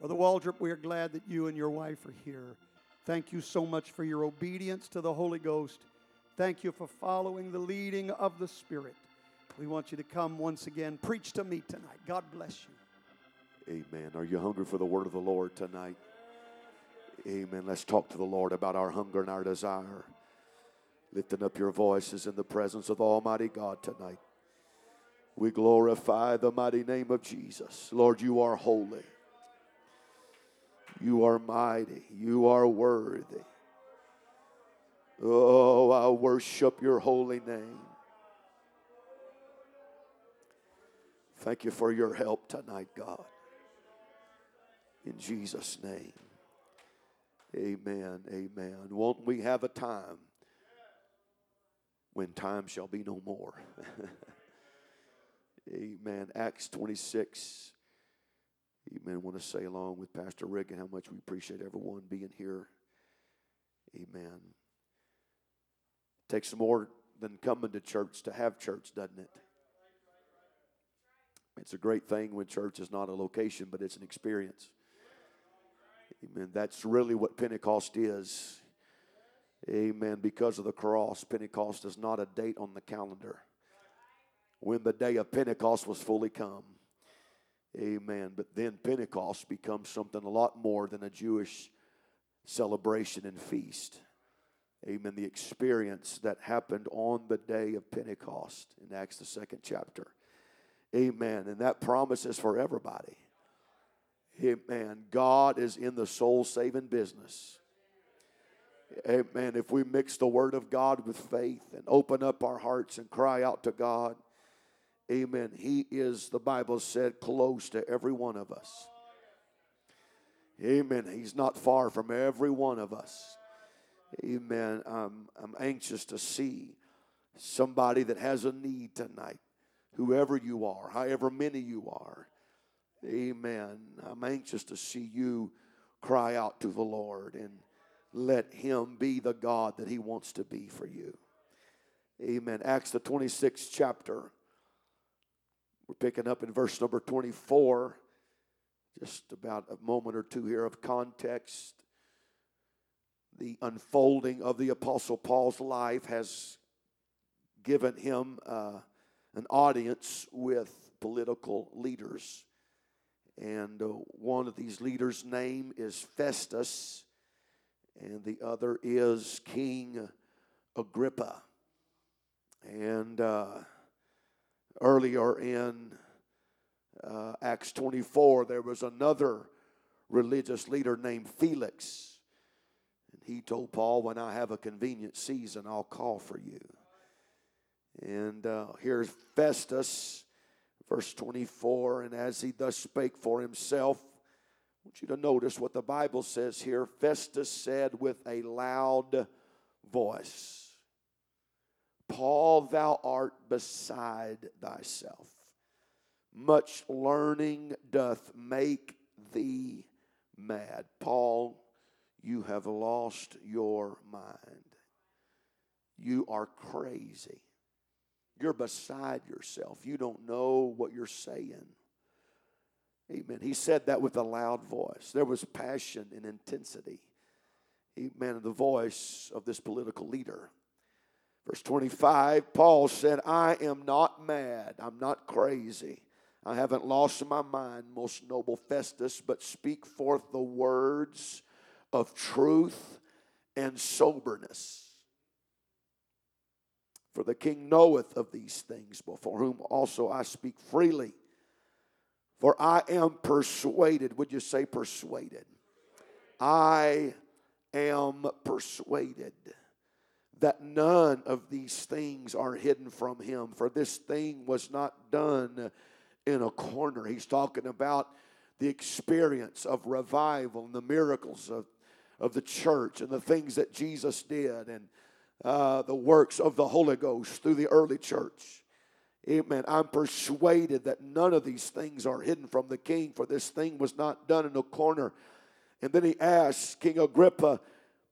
Brother Waldrop, we are glad that you and your wife are here. Thank you so much for your obedience to the Holy Ghost. Thank you for following the leading of the Spirit. We want you to come once again. Preach to me tonight. God bless you. Amen. Are you hungry for the word of the Lord tonight? Amen. Let's talk to the Lord about our hunger and our desire. Lifting up your voices in the presence of Almighty God tonight. We glorify the mighty name of Jesus. Lord, you are holy. You are mighty. You are worthy. Oh, I worship your holy name. Thank you for your help tonight, God. In Jesus' name. Amen. Amen. Won't we have a time when time shall be no more? Amen. Acts 26. Amen. I want to say along with Pastor Rick and how much we appreciate everyone being here. Amen. Takes more than coming to church to have church, doesn't it? It's a great thing when church is not a location, but it's an experience. Amen. That's really what Pentecost is. Amen. Because of the cross, Pentecost is not a date on the calendar. When the day of Pentecost was fully come, Amen. But then Pentecost becomes something a lot more than a Jewish celebration and feast. Amen. The experience that happened on the day of Pentecost in Acts, the second chapter. Amen. And that promise is for everybody. Amen. God is in the soul saving business. Amen. If we mix the word of God with faith and open up our hearts and cry out to God, Amen. He is, the Bible said, close to every one of us. Amen. He's not far from every one of us. Amen. I'm, I'm anxious to see somebody that has a need tonight, whoever you are, however many you are. Amen. I'm anxious to see you cry out to the Lord and let Him be the God that He wants to be for you. Amen. Acts, the 26th chapter. We're picking up in verse number 24, just about a moment or two here of context. The unfolding of the Apostle Paul's life has given him uh, an audience with political leaders. And uh, one of these leaders' name is Festus, and the other is King Agrippa. And uh, Earlier in uh, Acts 24, there was another religious leader named Felix. And he told Paul, When I have a convenient season, I'll call for you. And uh, here's Festus, verse 24. And as he thus spake for himself, I want you to notice what the Bible says here. Festus said with a loud voice, Paul, thou art beside thyself. Much learning doth make thee mad. Paul, you have lost your mind. You are crazy. You're beside yourself. You don't know what you're saying. Amen. He said that with a loud voice. There was passion and intensity. Amen. The voice of this political leader. Verse 25, Paul said, I am not mad. I'm not crazy. I haven't lost my mind, most noble Festus, but speak forth the words of truth and soberness. For the king knoweth of these things, before whom also I speak freely. For I am persuaded. Would you say persuaded? I am persuaded that none of these things are hidden from him, for this thing was not done in a corner. He's talking about the experience of revival and the miracles of, of the church and the things that Jesus did and uh, the works of the Holy Ghost through the early church. Amen. I'm persuaded that none of these things are hidden from the king, for this thing was not done in a corner. And then he asks King Agrippa,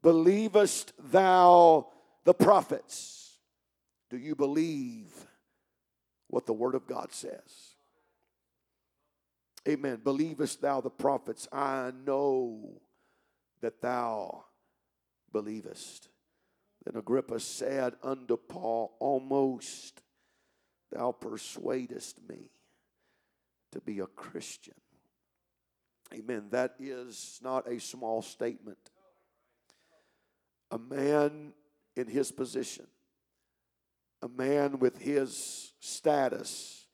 Believest thou the prophets. Do you believe what the Word of God says? Amen. Believest thou the prophets? I know that thou believest. Then Agrippa said unto Paul, Almost thou persuadest me to be a Christian. Amen. That is not a small statement. A man in his position, a man with his status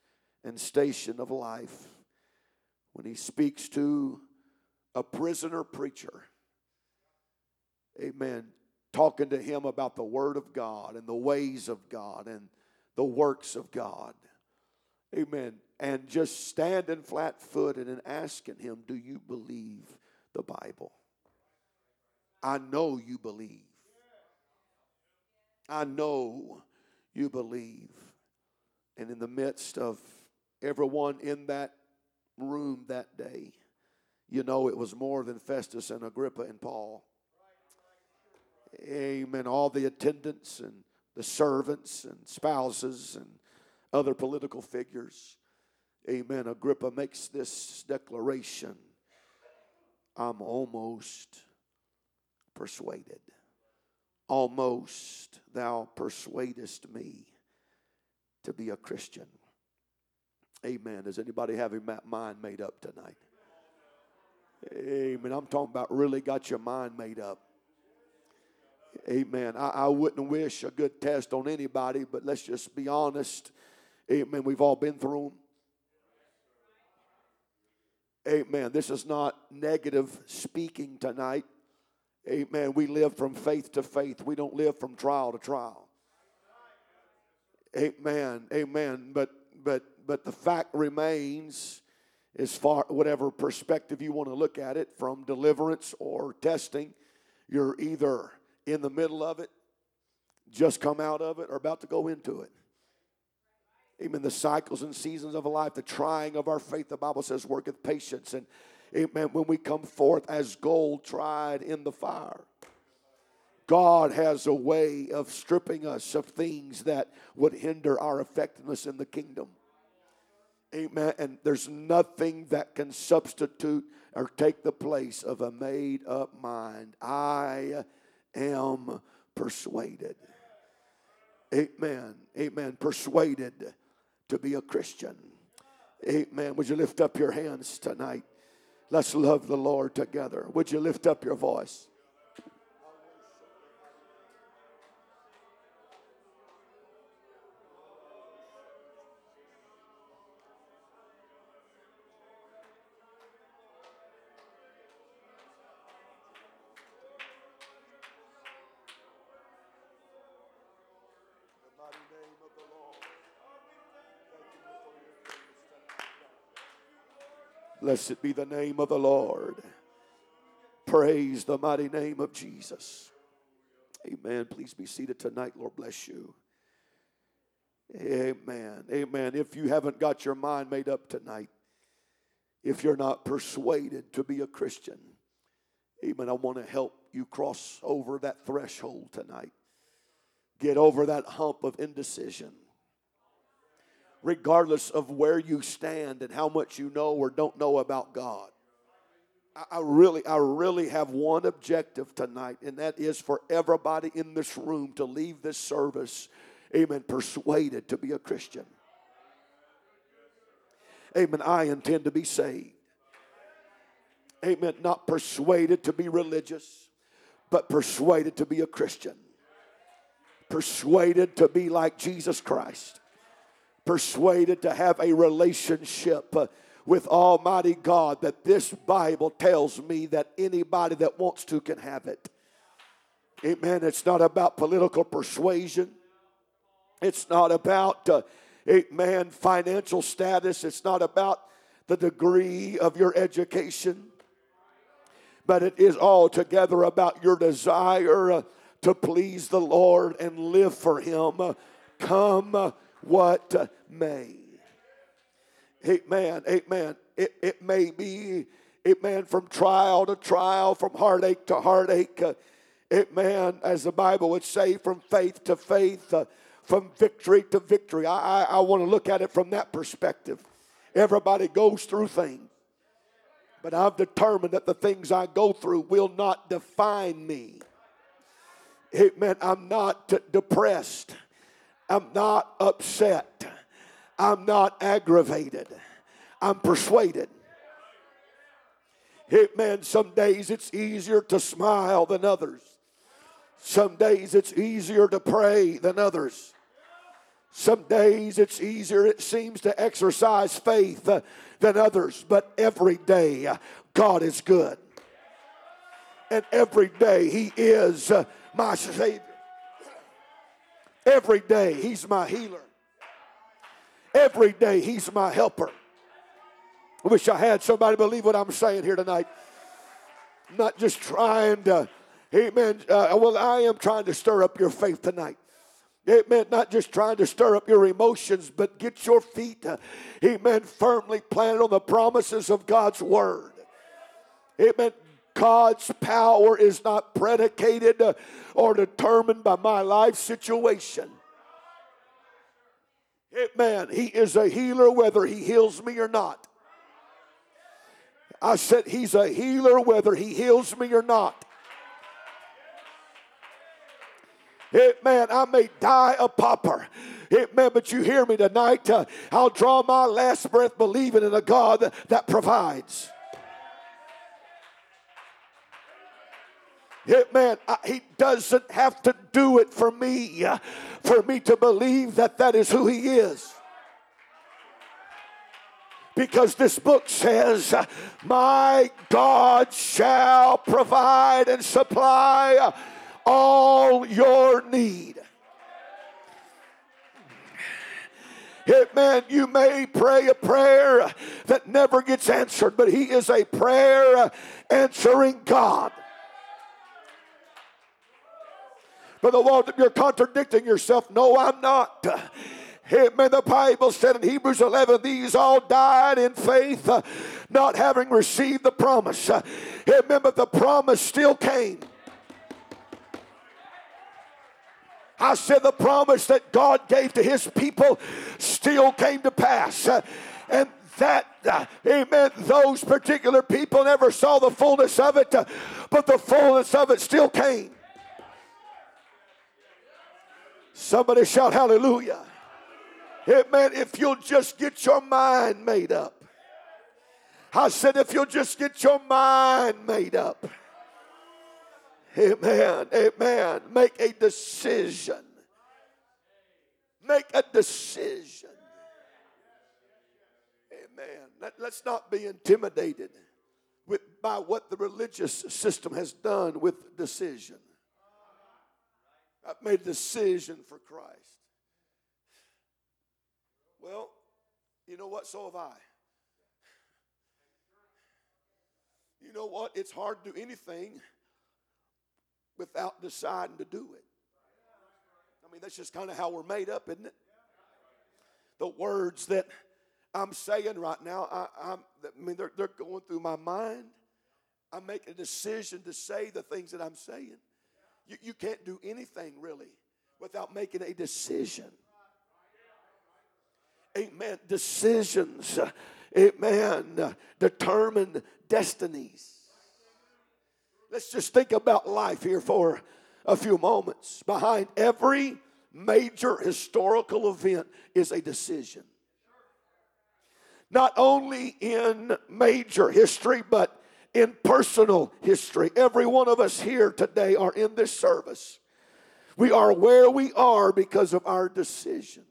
and station of life, when he speaks to a prisoner preacher, amen, talking to him about the Word of God and the ways of God and the works of God, amen, and just standing flat footed and asking him, Do you believe the Bible? I know you believe. I know you believe. And in the midst of everyone in that room that day, you know it was more than Festus and Agrippa and Paul. Amen. All the attendants and the servants and spouses and other political figures. Amen. Agrippa makes this declaration I'm almost persuaded. Almost thou persuadest me to be a Christian. Amen. Does anybody have your mind made up tonight? Amen. I'm talking about really got your mind made up. Amen. I, I wouldn't wish a good test on anybody, but let's just be honest. Amen. We've all been through them. Amen. This is not negative speaking tonight. Amen. We live from faith to faith. We don't live from trial to trial. Amen. Amen. But but but the fact remains as far whatever perspective you want to look at it from deliverance or testing, you're either in the middle of it, just come out of it, or about to go into it. Amen. The cycles and seasons of a life, the trying of our faith, the Bible says, worketh patience. And amen, when we come forth as gold tried in the fire. God has a way of stripping us of things that would hinder our effectiveness in the kingdom. Amen. And there's nothing that can substitute or take the place of a made up mind. I am persuaded. Amen. Amen. Persuaded to be a Christian. Amen. Would you lift up your hands tonight? Let's love the Lord together. Would you lift up your voice? Blessed be the name of the Lord. Praise the mighty name of Jesus. Amen. Please be seated tonight. Lord bless you. Amen. Amen. If you haven't got your mind made up tonight, if you're not persuaded to be a Christian, amen, I want to help you cross over that threshold tonight. Get over that hump of indecision regardless of where you stand and how much you know or don't know about God. I really, I really have one objective tonight, and that is for everybody in this room to leave this service, amen, persuaded to be a Christian. Amen. I intend to be saved. Amen. Not persuaded to be religious, but persuaded to be a Christian. Persuaded to be like Jesus Christ persuaded to have a relationship uh, with Almighty God that this Bible tells me that anybody that wants to can have it. Amen. It's not about political persuasion. It's not about, uh, amen, financial status. It's not about the degree of your education. But it is altogether about your desire uh, to please the Lord and live for Him. Uh, come uh, what may. Amen. Amen. It, it may be, amen, from trial to trial, from heartache to heartache. Uh, amen. As the Bible would say, from faith to faith, uh, from victory to victory. I, I, I want to look at it from that perspective. Everybody goes through things. But I've determined that the things I go through will not define me. Amen. I'm not depressed. I'm not upset. I'm not aggravated. I'm persuaded. Amen. Some days it's easier to smile than others. Some days it's easier to pray than others. Some days it's easier, it seems, to exercise faith uh, than others. But every day, uh, God is good. And every day, He is uh, my Savior. Every day, He's my healer. Every day, He's my helper. I wish I had somebody believe what I'm saying here tonight. I'm not just trying to, amen. Uh, well, I am trying to stir up your faith tonight. Amen. Not just trying to stir up your emotions, but get your feet, uh, amen, firmly planted on the promises of God's word. Amen. God's power is not predicated or determined by my life situation. Amen. He is a healer whether he heals me or not. I said he's a healer whether he heals me or not. Amen. I may die a pauper. Amen. But you hear me tonight. Uh, I'll draw my last breath believing in a God that, that provides. It, man, he doesn't have to do it for me, for me to believe that that is who he is. Because this book says, My God shall provide and supply all your need. Man, you may pray a prayer that never gets answered, but He is a prayer answering God. Brother Walter, you're contradicting yourself. No, I'm not. Amen. The Bible said in Hebrews 11, these all died in faith, not having received the promise. Uh, amen. But the promise still came. I said the promise that God gave to his people still came to pass. And that, amen, those particular people never saw the fullness of it, but the fullness of it still came. Somebody shout hallelujah. Amen. If you'll just get your mind made up. I said, if you'll just get your mind made up. Amen. Amen. Make a decision. Make a decision. Amen. Let, us not be intimidated with, by what the religious system has done with decision. I've made a decision for Christ. Well, you know what? So have I. You know what? It's hard to do anything without deciding to do it. I mean, that's just kind of how we're made up, isn't it? The words that I'm saying right now, I, I mean, they're, they're going through my mind. I make a decision to say the things that I'm saying. You, you can't do anything really without making a decision. Amen. Decisions, amen, determine destinies. Let's just think about life here for a few moments. Behind every major historical event is a decision. Not only in major history, but in personal history. Every one of us here today are in this service. We are where we are because of our decision.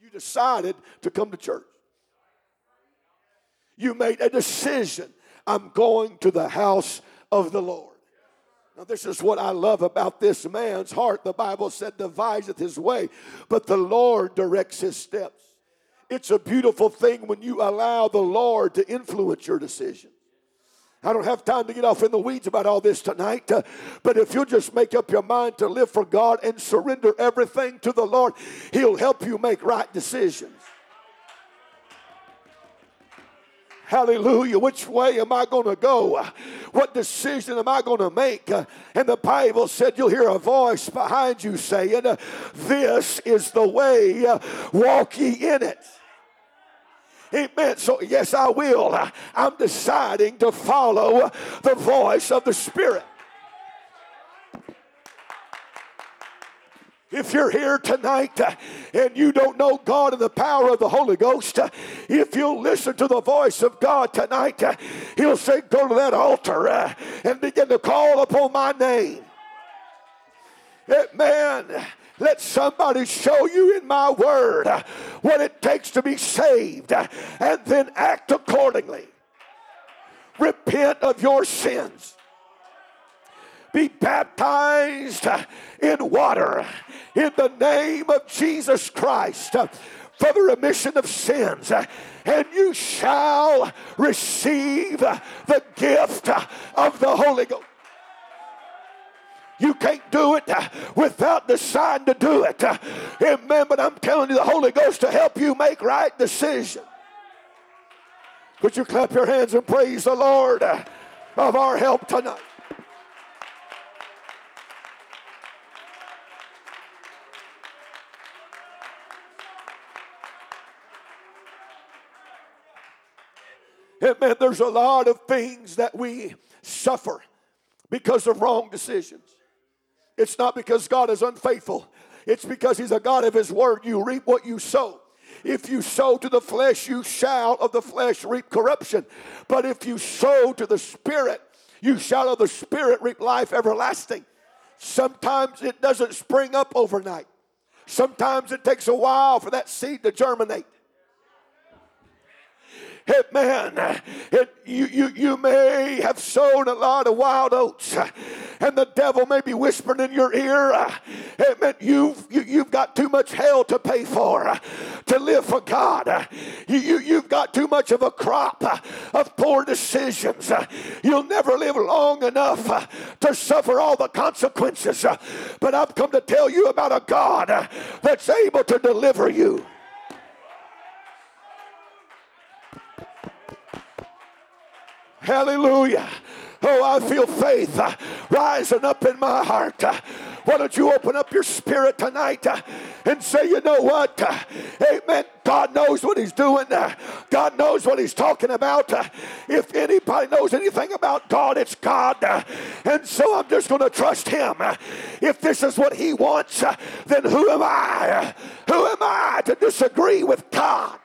You decided to come to church. You made a decision. I'm going to the house of the Lord. Now, this is what I love about this man's heart. The Bible said, deviseth his way, but the Lord directs his steps. It's a beautiful thing when you allow the Lord to influence your decision. I don't have time to get off in the weeds about all this tonight, uh, but if you'll just make up your mind to live for God and surrender everything to the Lord, He'll help you make right decisions. Hallelujah. Which way am I going to go? What decision am I going to make? And the Bible said you'll hear a voice behind you saying, This is the way, walk ye in it. Amen. So, yes, I will. I'm deciding to follow the voice of the Spirit. If you're here tonight uh, and you don't know God and the power of the Holy Ghost, uh, if you'll listen to the voice of God tonight, uh, He'll say, Go to that altar and begin to call upon my name. Amen. Let somebody show you in my word what it takes to be saved and then act accordingly. Repent of your sins be baptized in water in the name of Jesus Christ for the remission of sins, and you shall receive the gift of the Holy Ghost. You can't do it without deciding to do it. Amen. But I'm telling you, the Holy Ghost to help you make right decisions. Would you clap your hands and praise the Lord of our help tonight? Amen. There's a lot of things that we suffer because of wrong decisions. It's not because God is unfaithful, it's because He's a God of His word. You reap what you sow. If you sow to the flesh, you shall of the flesh reap corruption. But if you sow to the Spirit, you shall of the Spirit reap life everlasting. Sometimes it doesn't spring up overnight. Sometimes it takes a while for that seed to germinate. Amen. It, you, you, you may have sown a lot of wild oats, and the devil may be whispering in your ear, Amen. You've, you, you've got too much hell to pay for to live for God. You, you, you've got too much of a crop of poor decisions. You'll never live long enough to suffer all the consequences. But I've come to tell you about a God that's able to deliver you. Hallelujah. Oh, I feel faith uh, rising up in my heart. Uh, why don't you open up your spirit tonight uh, and say, you know what? Uh, amen. God knows what He's doing. Uh, God knows what He's talking about. Uh, if anybody knows anything about God, it's God. and so I'm just going to trust Him. if this is what He wants, then who am I? who am I to disagree with God?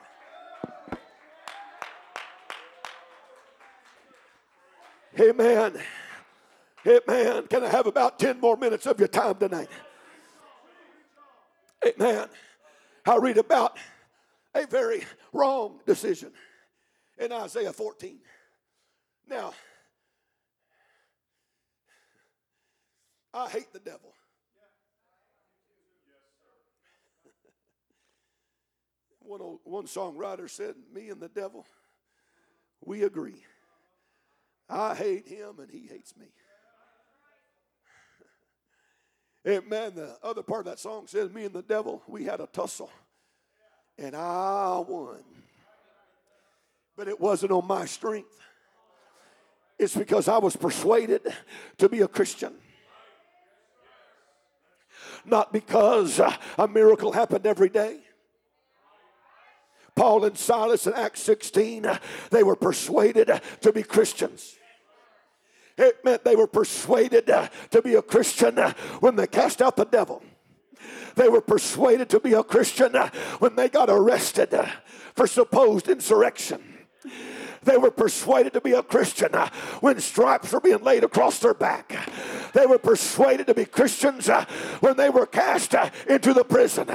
Amen. Amen. Can I have about 10 more minutes of your time tonight? Amen. I read about a very wrong decision in Isaiah 14. Now, I hate the devil. One, old, one songwriter said, Me and the devil, we agree. I hate him and he hates me. Amen. The other part of that song says, Me and the devil, we had a tussle. And I won. But it wasn't on my strength. It's because I was persuaded to be a Christian. Not because a miracle happened every day. Paul and Silas in Acts 16, they were persuaded to be Christians. It meant they were persuaded uh, to be a Christian uh, when they cast out the devil. They were persuaded to be a Christian uh, when they got arrested for supposed insurrection. They were persuaded to be a Christian when stripes were being laid across their back. They were persuaded to be Christians uh, when they were cast uh, into the prison.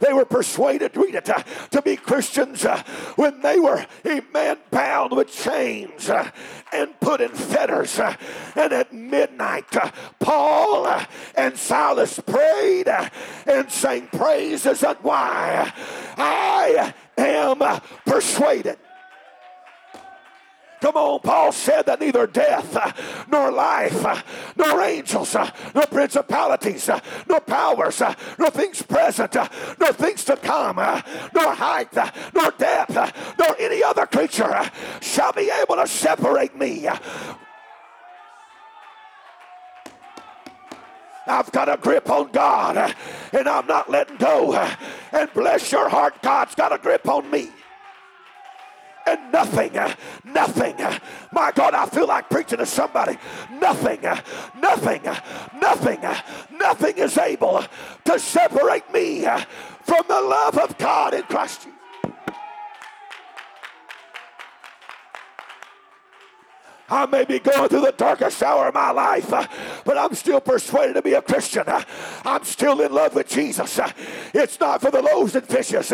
They were persuaded, read it, uh, to be Christians uh, when they were, amen, bound with chains uh, and put in fetters. And at midnight, Paul and Silas prayed and sang praises and why I am persuaded. Come on, Paul said that neither death, uh, nor life, uh, nor angels, uh, nor principalities, uh, nor powers, uh, nor things present, uh, nor things to come, nor height, nor depth, nor any other creature shall be able to separate me. I've got a grip on God and I'm not letting go. And bless your heart, God's got a grip on me. And nothing, nothing, my God, I feel like preaching to somebody. Nothing, nothing, nothing, nothing is able to separate me from the love of God in Christ Jesus. I may be going through the darkest hour of my life, uh, but I'm still persuaded to be a Christian. Uh, I'm still in love with Jesus. Uh, it's not for the loaves and fishes,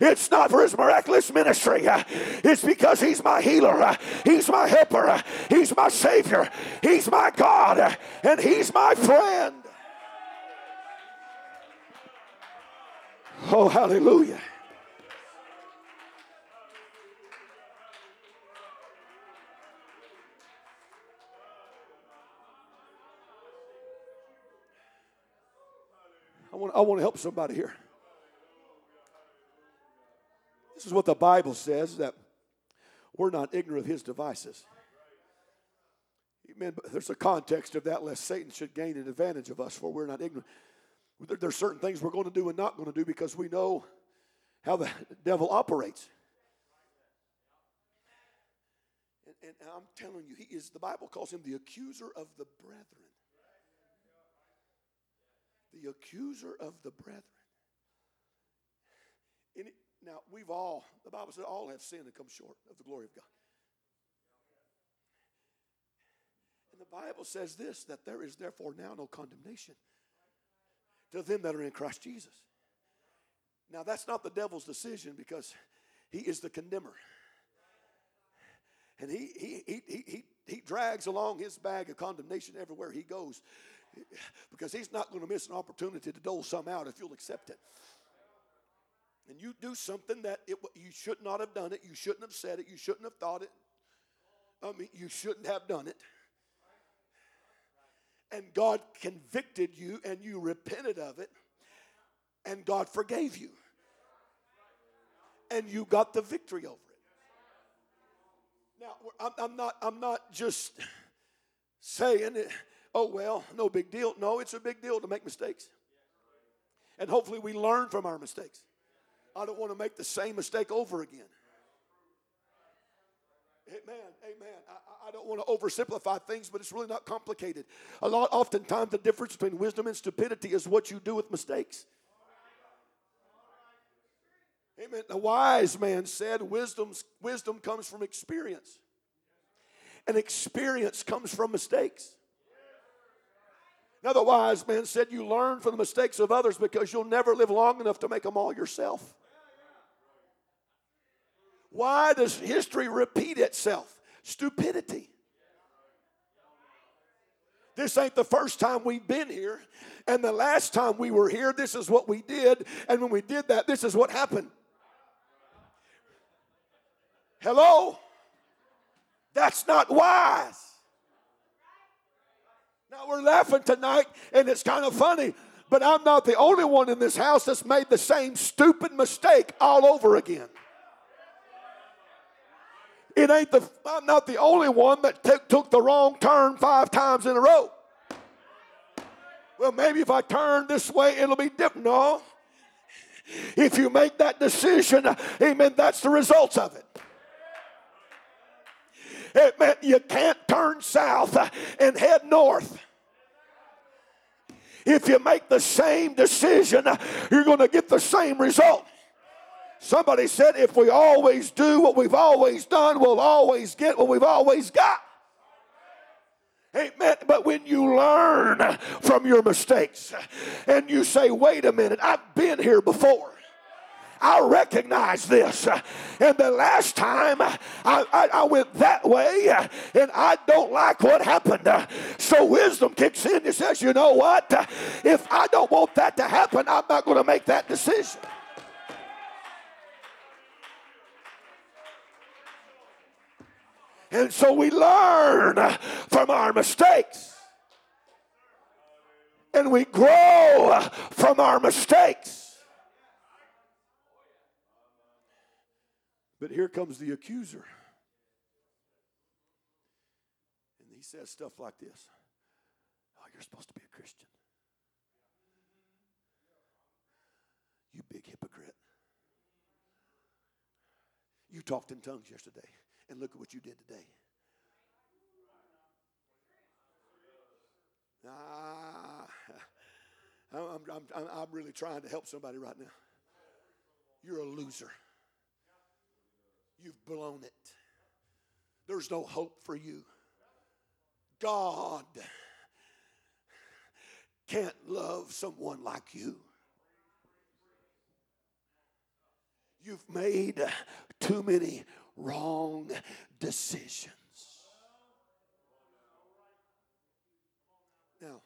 it's not for his miraculous ministry. It's because he's my healer, he's my helper, he's my Savior, he's my God, and he's my friend. Oh, hallelujah. I want, to help somebody here. This is what the Bible says that we're not ignorant of his devices. Amen. But there's a context of that, lest Satan should gain an advantage of us, for we're not ignorant. There, there's certain things we're going to do and not going to do because we know how the devil operates. And, and I'm telling you, he is, the Bible calls him the accuser of the brethren the accuser of the brethren. It, now, we've all, the Bible said, all have sinned and come short of the glory of God. And the Bible says this that there is therefore now no condemnation to them that are in Christ Jesus. Now, that's not the devil's decision because he is the condemner. And he, he, he, he, he drags along his bag of condemnation everywhere he goes because he's not going to miss an opportunity to dole some out if you'll accept it. And you do something that it, you should not have done it, you shouldn't have said it, you shouldn't have thought it. I mean, you shouldn't have done it. And God convicted you and you repented of it, and God forgave you. And you got the victory over it. Now, I'm not, I'm not just saying it oh, well, no big deal. No, it's a big deal to make mistakes. And hopefully we learn from our mistakes. I don't want to make the same mistake over again. Amen. Amen. I, I, don't want to oversimplify things, but it's really not complicated. A lot, oftentimes, the difference between wisdom and stupidity is what you do with mistakes. Amen. The wise man said, "Wisdom's wisdom comes from experience, and experience comes from mistakes." Now, the wise man said, You learn from the mistakes of others because you'll never live long enough to make them all yourself. Why does history repeat itself? Stupidity. This ain't the first time we've been here. And the last time we were here, this is what we did. And when we did that, this is what happened. Hello? That's not wise. Now we're laughing tonight, and it's kind of funny, but I'm not the only one in this house that's made the same stupid mistake all over again. It ain't the I'm not the only one that t- took the wrong turn five times in a row. Well, maybe if I turn this way, it'll be different. No. If you make that decision, amen, that's the results of it. It meant you can't turn south and head north. If you make the same decision, you're going to get the same result. Somebody said, if we always do what we've always done, we'll always get what we've always got. Amen. But when you learn from your mistakes and you say, wait a minute, I've been here before. I recognize this. And the last time I, I, I, went that way and I don't like what happened. So wisdom kicks in and says, you know what? If I don't want that to happen, I'm not going to make that decision. And so we learn from our mistakes. And we grow from our mistakes. But here comes the accuser. And he says stuff like this Oh, you're supposed to be a Christian. You big hypocrite. You talked in tongues yesterday, and look at what you did today. Ah, I'm, I'm, I'm, really trying to help somebody right now. You're a loser. You've blown it. There's no hope for you. God can't love someone like you. You've made too many wrong decisions. Now,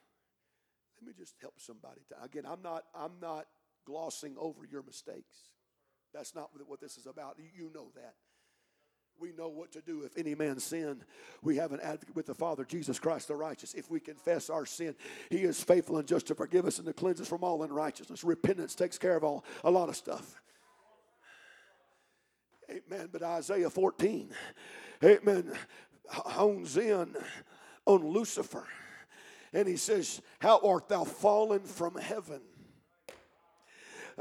let me just help somebody. Again, I'm not I'm not glossing over your mistakes. That's not what this is about. You know that. We know what to do if any man sin. We have an advocate with the Father, Jesus Christ the righteous. If we confess our sin, He is faithful and just to forgive us and to cleanse us from all unrighteousness. Repentance takes care of all a lot of stuff. Amen. But Isaiah 14, amen, hones in on Lucifer. And he says, How art thou fallen from heaven?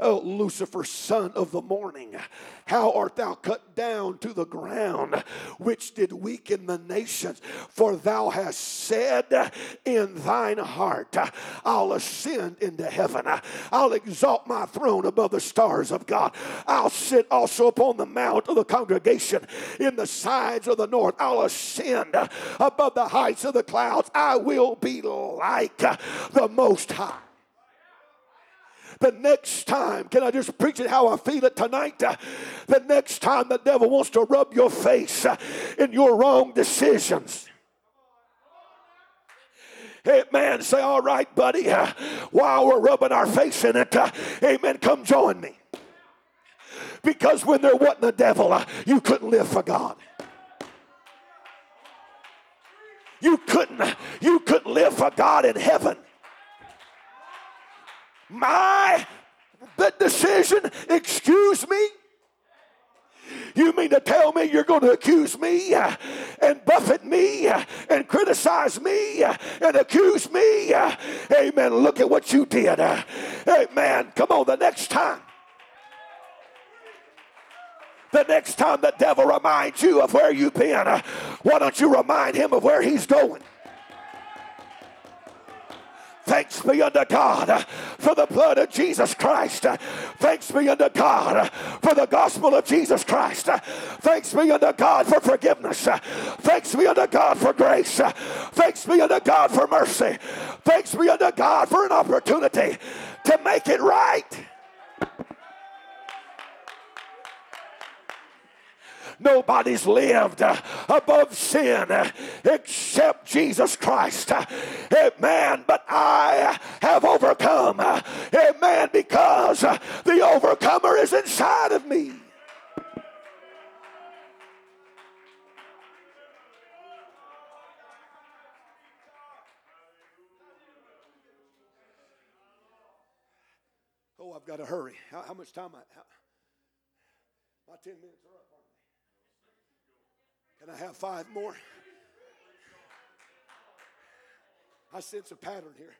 Oh, Lucifer, son of the morning, how art thou cut down to the ground, which did weaken the nations? For thou hast said in thine heart, I'll ascend into heaven, I'll exalt my throne above the stars of God, I'll sit also upon the mount of the congregation in the sides of the north, I'll ascend above the heights of the clouds, I will be like the Most High. The next time, can I just preach it how I feel it tonight? The next time the devil wants to rub your face in your wrong decisions. Amen. Say, all right, buddy, uh, while we're rubbing our face in it, uh, amen, come join me. Because when there wasn't a devil, uh, you couldn't live for God. You couldn't, you couldn't live for God in heaven my decision, excuse me? You mean to tell me you're going to accuse me uh, and buffet me uh, and criticize me uh, and accuse me? Amen. Look at what you did. Amen. Come on, the next time. The next time the devil reminds you of where you've been, why don't you remind him of where he's going? Thanks be unto God for the blood of Jesus Christ. Thanks be unto God for the gospel of Jesus Christ. Thanks be unto God for forgiveness. Thanks be unto God for grace. Thanks be unto God for mercy. Thanks be unto God for an opportunity to make it right. Nobody's lived uh, above sin uh, except Jesus Christ. Uh, amen. But I have overcome. Amen. Because the overcomer is inside of me. Oh, I've got to hurry. How, how much time? I, how, my 10 minutes are up. Can I have five more? I sense a pattern here.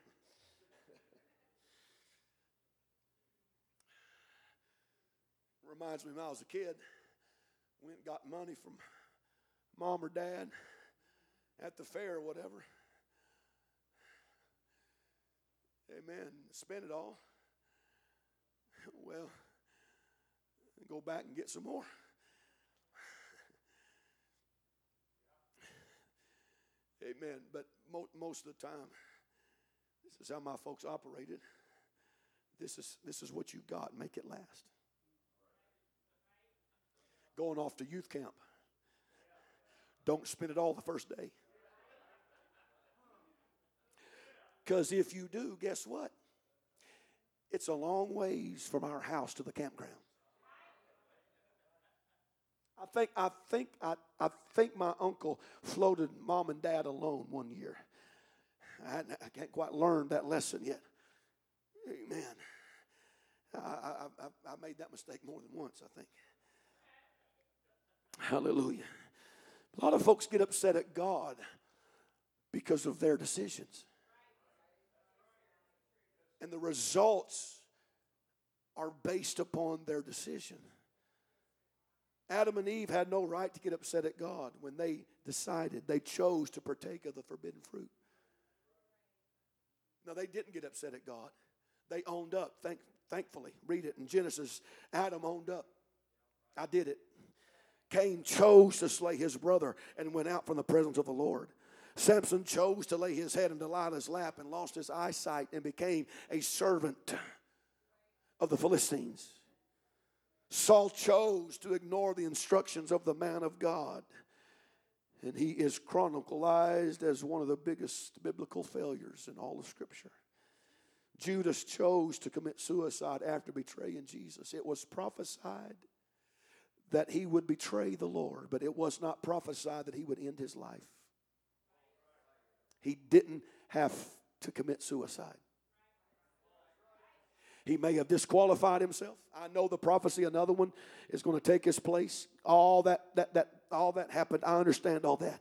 Reminds me when I was a kid, went and got money from mom or dad at the fair or whatever. Amen. Spend it all. Well, go back and get some more. Amen. But mo- most of the time, this is how my folks operated. This is, this is what you got. Make it last. Going off to youth camp. Don't spend it all the first day. Because if you do, guess what? It's a long ways from our house to the campground. I think I think I, I think my uncle floated mom and dad alone one year. I, I can't quite learn that lesson yet. Amen. I, I, I, I made that mistake more than once, I think. Hallelujah. A lot of folks get upset at God because of their decisions. And the results are based upon their decision. Adam and Eve had no right to get upset at God when they decided, they chose to partake of the forbidden fruit. No, they didn't get upset at God. They owned up, thank, thankfully. Read it in Genesis. Adam owned up. I did it. Cain chose to slay his brother and went out from the presence of the Lord. Samson chose to lay his head in Delilah's lap and lost his eyesight and became a servant of the Philistines. Saul chose to ignore the instructions of the man of God. And he is chronicled as one of the biggest biblical failures in all of Scripture. Judas chose to commit suicide after betraying Jesus. It was prophesied that he would betray the Lord, but it was not prophesied that he would end his life. He didn't have to commit suicide. He may have disqualified himself. I know the prophecy, another one is going to take his place. All that, that, that, all that happened. I understand all that.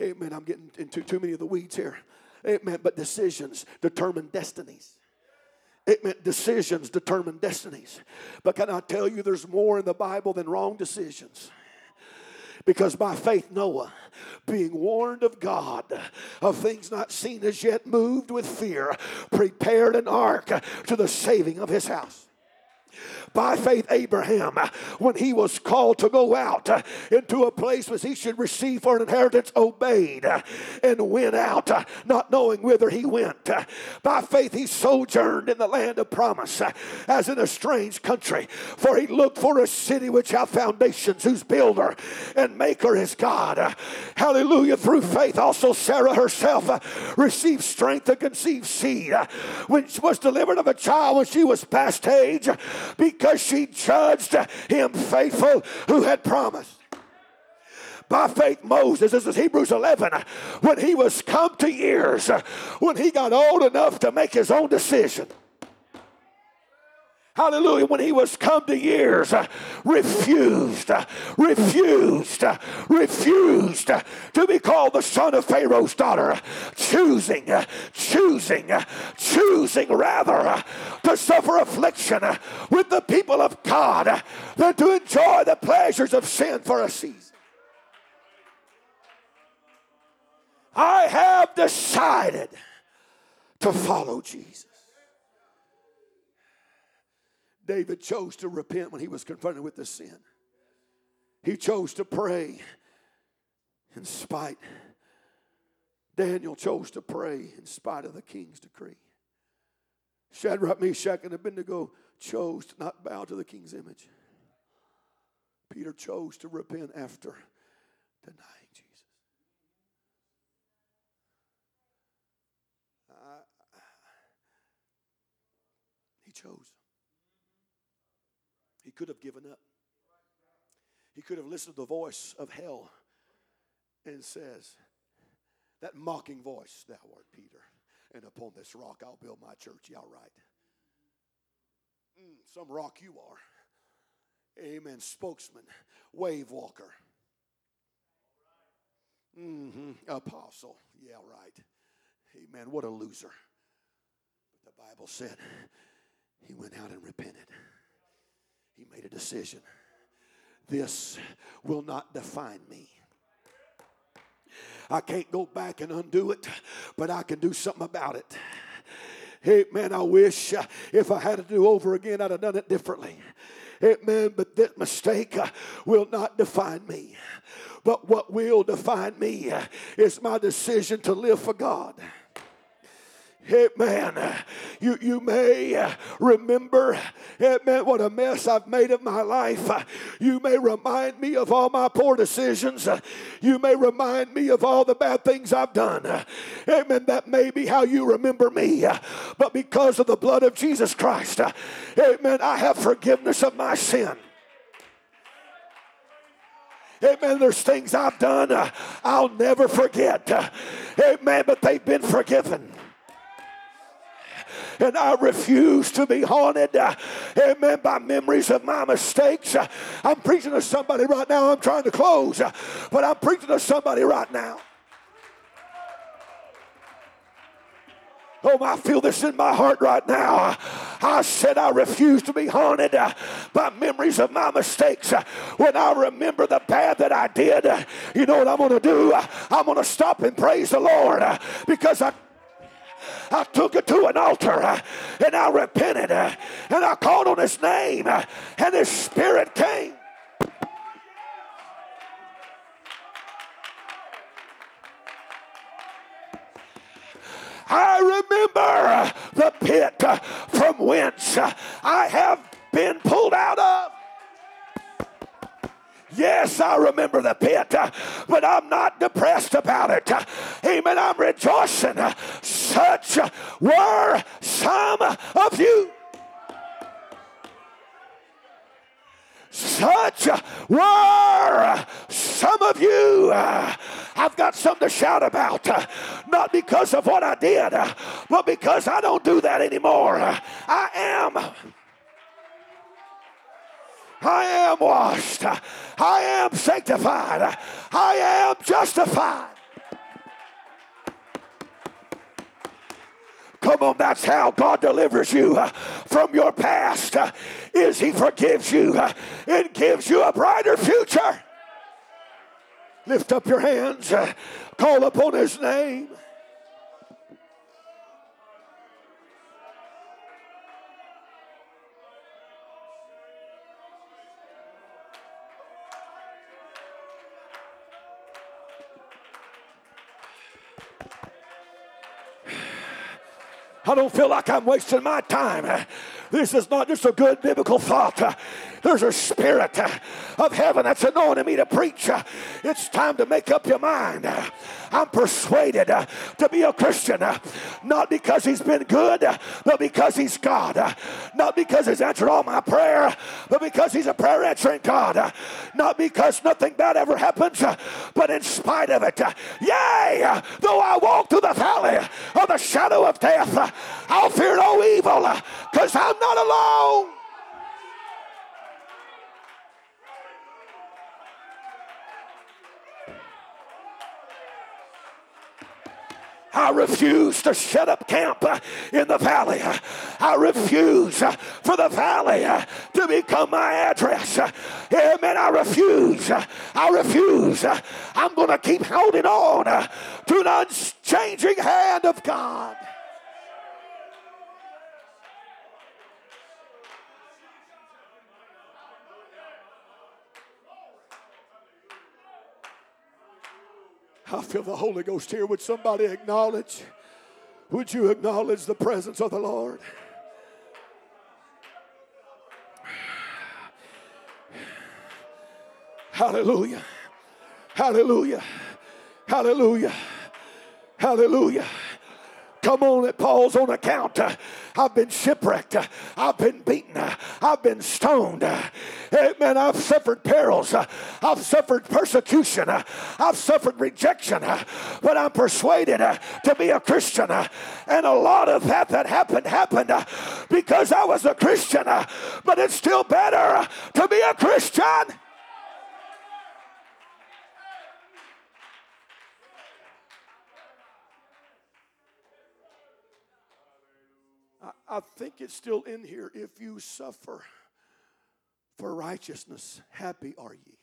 Amen. I'm getting into too many of the weeds here. Amen. But decisions determine destinies. It meant decisions determine destinies. But can I tell you, there's more in the Bible than wrong decisions. Because by faith, Noah, being warned of God of things not seen as yet, moved with fear, prepared an ark to the saving of his house. By faith, Abraham, when he was called to go out into a place which he should receive for an inheritance, obeyed and went out, not knowing whither he went. By faith, he sojourned in the land of promise as in a strange country, for he looked for a city which hath foundations, whose builder and maker is God. Hallelujah. Through faith, also Sarah herself received strength to conceive seed, which was delivered of a child when she was past age because she judged him faithful who had promised. By faith, Moses, this is Hebrews 11, when he was come to years, when he got old enough to make his own decision. Hallelujah. When he was come to years, uh, refused, uh, refused, uh, refused to be called the son of Pharaoh's daughter, choosing, choosing, choosing rather to suffer affliction with the people of God than to enjoy the pleasures of sin for a season. I have decided to follow Jesus. David chose to repent when he was confronted with the sin. He chose to pray in spite. Daniel chose to pray in spite of the king's decree. Shadrach, Meshach, and Abednego chose to not bow to the king's image. Peter chose to repent after denying Jesus. Uh, he chose. He could have given up. He could have listened to the voice of hell and says, that mocking voice, thou art Peter, and upon this rock I'll build my church. Y'all right. Mm, some rock you are. Amen. Spokesman, wave walker. Mm-hmm. Apostle. Yeah, right. Amen. What a loser. But the Bible said he went out and repented. He made a decision. This will not define me. I can't go back and undo it, but I can do something about it. Hey, man, I wish uh, if I had to do over again, I'd have done it differently. Hey, man, But that mistake uh, will not define me. But what will define me uh, is my decision to live for God. Amen. You, you may remember, amen, what a mess I've made of my life. You may remind me of all my poor decisions. You may remind me of all the bad things I've done. Amen. That may be how you remember me. But because of the blood of Jesus Christ, amen, I have forgiveness of my sin. Amen. There's things I've done uh, I'll never forget. Amen. But they've been forgiven and I refuse to be haunted, amen, by memories of my mistakes. I'm preaching to somebody right now. I'm trying to close, but I'm preaching to somebody right now. Oh, I feel this in my heart right now. I said, I refuse to be haunted by memories of my mistakes. When I remember the bad that I did, you know what I'm going to do? I'm going to stop and praise the Lord because I I took it to an altar uh, and I repented uh, and I called on his name uh, and his spirit came. I remember the pit from whence I have been pulled out of. Yes, I remember the pit, uh, but I'm not depressed about it. Uh, amen. I'm rejoicing. Uh, such were some of you. Such were some of you. I've got something to shout about. Not because of what I did, but because I don't do that anymore. I am I am washed. I am sanctified. I am justified. Come on, that's how God delivers you uh, from your past. Uh, is He forgives you uh, and gives you a brighter future. Lift up your hands, call upon His name. I don't feel like I'm wasting my time. This is not just a good biblical thought. There's a spirit uh, of heaven that's anointing me to preach. Uh, it's time to make up your mind. Uh, I'm persuaded to be a Christian, not because he's been good, but because he's God. Not because he's answered all my prayer, but because he's a prayer answering God. Not because nothing bad ever happens, but in spite of it. Yea, though I walk through the valley of the shadow of death, I'll fear no evil because I'm not alone. I refuse to set up camp uh, in the valley. I refuse uh, for the valley uh, to become my address. Amen. I refuse. I refuse. I'm going to keep holding on to an unchanging hand of God. I feel the Holy Ghost here. Would somebody acknowledge? Would you acknowledge the presence of the Lord? Hallelujah. Hallelujah. Hallelujah. Hallelujah. Come on, it Paul's on account. I've been shipwrecked. I've been beaten. I've been stoned. Amen. I've suffered perils. I've suffered persecution. I've suffered rejection. But I'm persuaded to be a Christian. And a lot of that that happened happened because I was a Christian. But it's still better to be a Christian I think it's still in here. If you suffer for righteousness, happy are ye.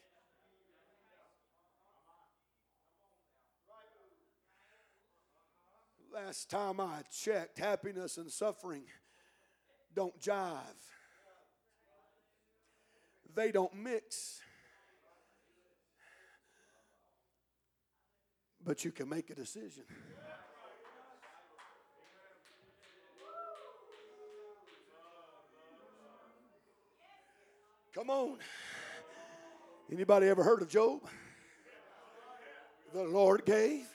Last time I checked, happiness and suffering don't jive, they don't mix. But you can make a decision. Come on. Anybody ever heard of Job? The Lord gave,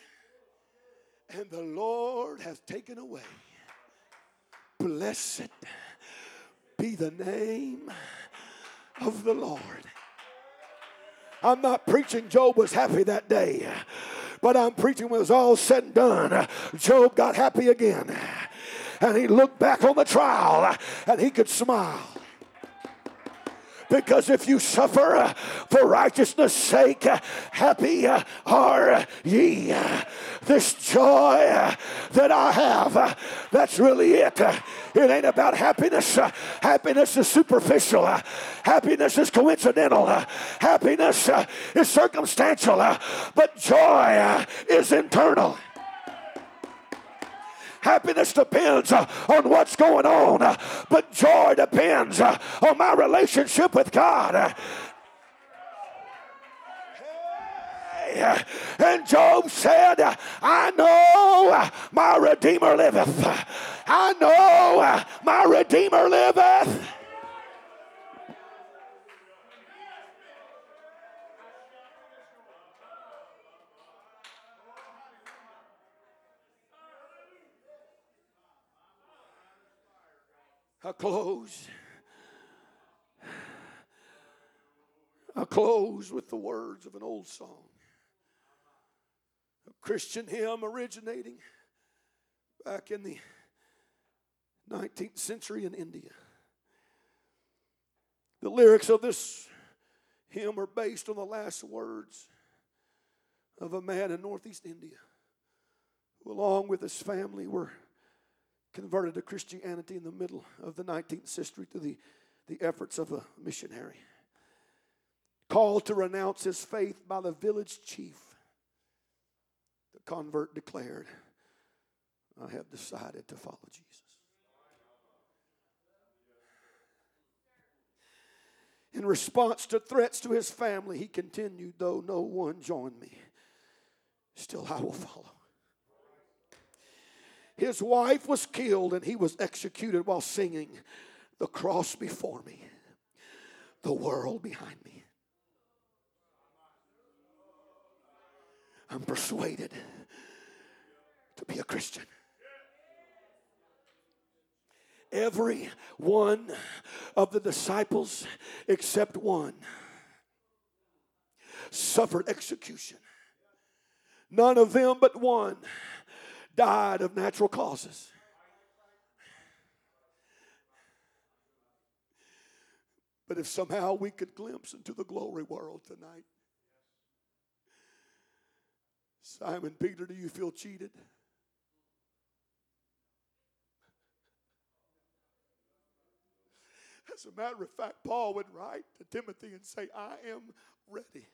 and the Lord has taken away. Blessed be the name of the Lord. I'm not preaching Job was happy that day, but I'm preaching when it was all said and done. Job got happy again, and he looked back on the trial and he could smile Because if you suffer uh, for righteousness' sake, uh, happy uh, are ye. Uh, this joy uh, that I have, uh, that's really it. It ain't about happiness. Happiness is superficial. Happiness is coincidental. Happiness is circumstantial. But joy is internal. Happiness depends uh, on what's going on, uh, but joy depends uh, on my relationship with God. And Job said, I know my Redeemer liveth. I know my Redeemer liveth. I close. I close with the words of an old song. A Christian hymn originating back in the 19th century in India. The lyrics of this hymn are based on the last words of a man in northeast India who, along with his family, were converted to Christianity in the middle of the 19th century through the, the efforts of a missionary. Called to renounce his faith by the village chief, the convert declared, I have decided to follow Jesus. In response to threats to his family, he continued, Though no one join me, still I will follow. His wife was killed and he was executed while singing, The cross before me, the world behind me. I'm persuaded to be a Christian. Every one of the disciples, except one, suffered execution. None of them but one died of natural causes. But if somehow we could glimpse into the glory world tonight, Simon Peter, do you feel cheated? As a matter of fact, Paul would write to Timothy and say, I am ready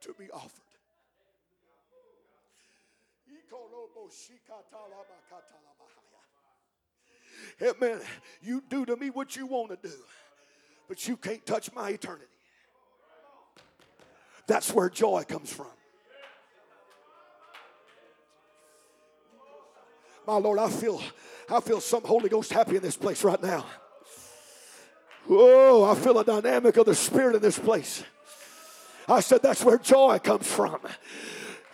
to be offered. Amen. You do to me what you want to do, but you can't touch my eternity. That's where joy comes from. My Lord, I feel I feel some Holy Ghost happy in this place right now. Oh, I feel a dynamic of the Spirit in this place. I said that's where joy comes from.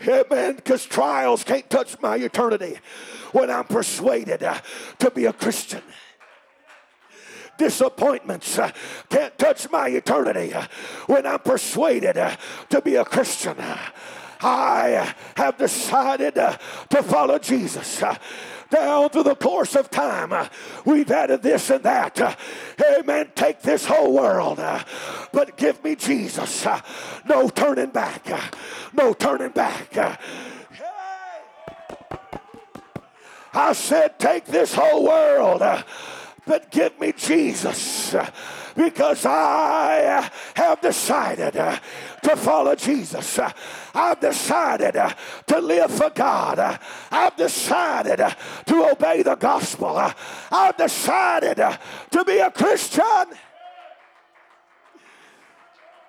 Amen. Because trials can't touch my eternity when I'm persuaded uh, to be a Christian. Disappointments uh, can't touch my eternity uh, when I'm persuaded uh, to be a Christian. I have decided uh, to follow Jesus. Down through the course of time. We've added this and that. Amen. Take this whole world, but give me Jesus. No turning back. No turning back. I said, take this whole world, but give me Jesus because I have decided to follow Jesus. I've decided to live for God. I've decided to obey the gospel. I've decided to be a Christian.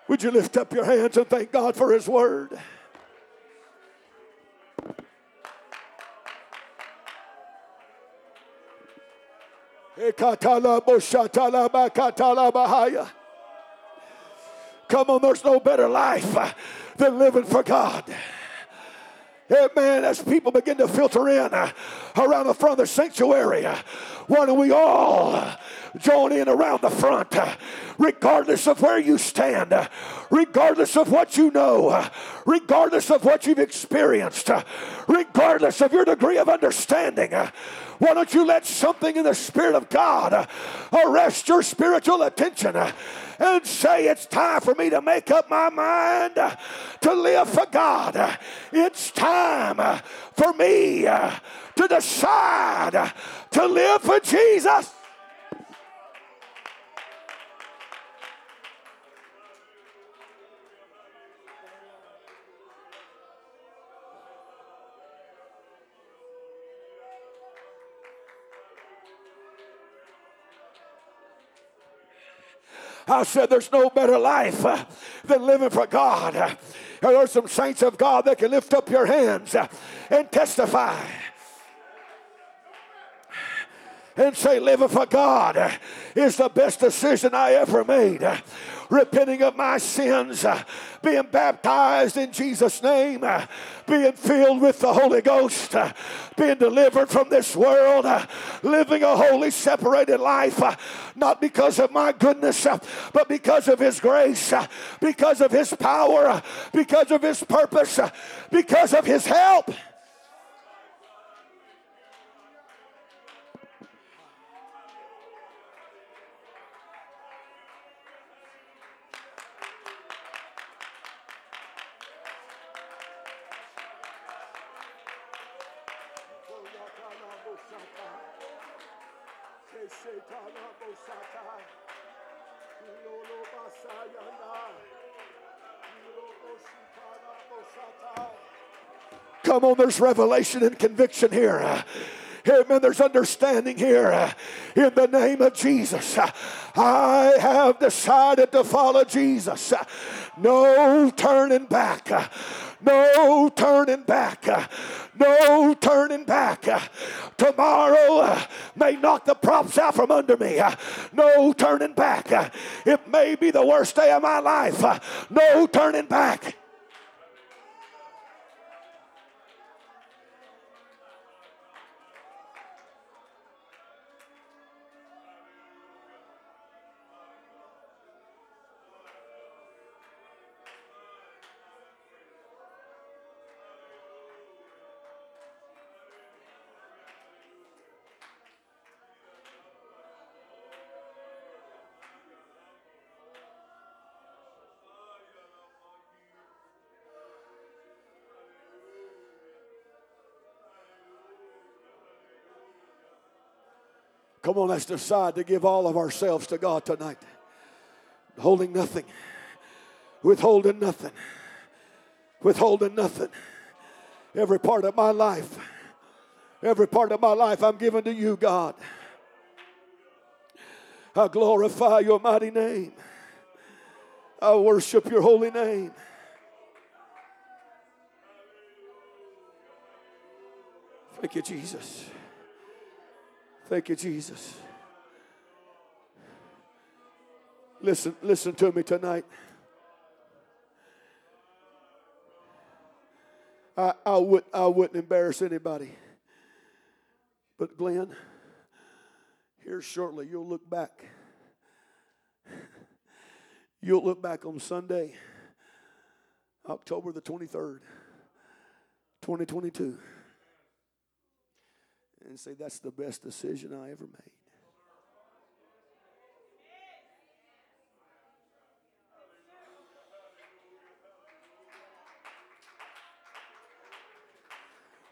Would you lift up your hands and thank God for His word? Come on, there's no better life than living for God. Amen. As people begin to filter in around the front of the sanctuary, why don't we all join in around the front, regardless of where you stand, regardless of what you know, regardless of what you've experienced, regardless of your degree of understanding? Why don't you let something in the Spirit of God arrest your spiritual attention and say, It's time for me to make up my mind to live for God. It's time for me to decide to live for Jesus. I said, There's no better life uh, than living for God. There are some saints of God that can lift up your hands uh, and testify and say, Living for God is the best decision I ever made repenting of my sins, being baptized in Jesus' name, being filled with the Holy Ghost, being delivered from this world, living a holy, separated life, not because of my goodness, but because of His grace, because of His power, because of His purpose, because of His help. There's revelation and conviction here. Amen. There's understanding here. In the name of Jesus, I have decided to follow Jesus. No turning back. No turning back. No turning back. Tomorrow may knock the props out from under me. No turning back. It may be the worst day of my life. No turning back. Come on, let's decide to give all of ourselves to God tonight. Holding nothing, withholding nothing, withholding nothing. Every part of my life, every part of my life, I'm giving to you, God. I glorify your mighty name. I worship your holy name. Thank you, Jesus. Thank you, Jesus. Listen, listen to me tonight. I, I, would, I wouldn't embarrass anybody. But Glenn, here shortly you'll look back. You'll look back on Sunday, October the 23rd, 2022 and say, That's the best decision I ever made.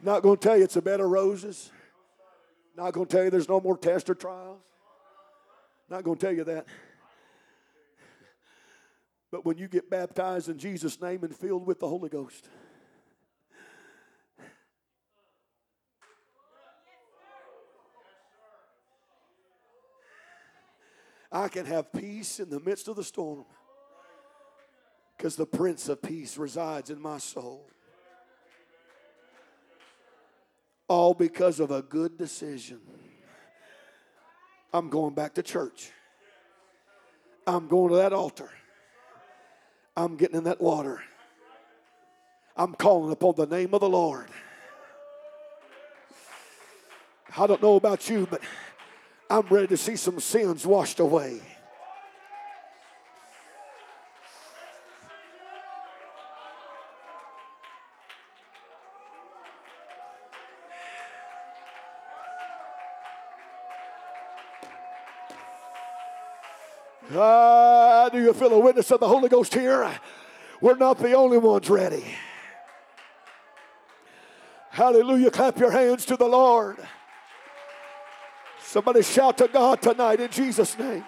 Not going to tell you it's a bed of roses. Not going to tell you there's no more tests or trials. Not going to tell you that. But when you get baptized in Jesus' name and filled with the Holy Ghost, I can have peace in the midst of the storm because the Prince of Peace resides in my soul. All because of a good decision. I'm going back to church. I'm going to that altar. I'm getting in that water. I'm calling upon the name of the Lord. I don't know about you, but I'm ready to see some sins washed away. Ah, do you feel a witness of the Holy Ghost here? We're not the only ones ready. Hallelujah. Clap your hands to the Lord. Somebody shout to God tonight in Jesus' name.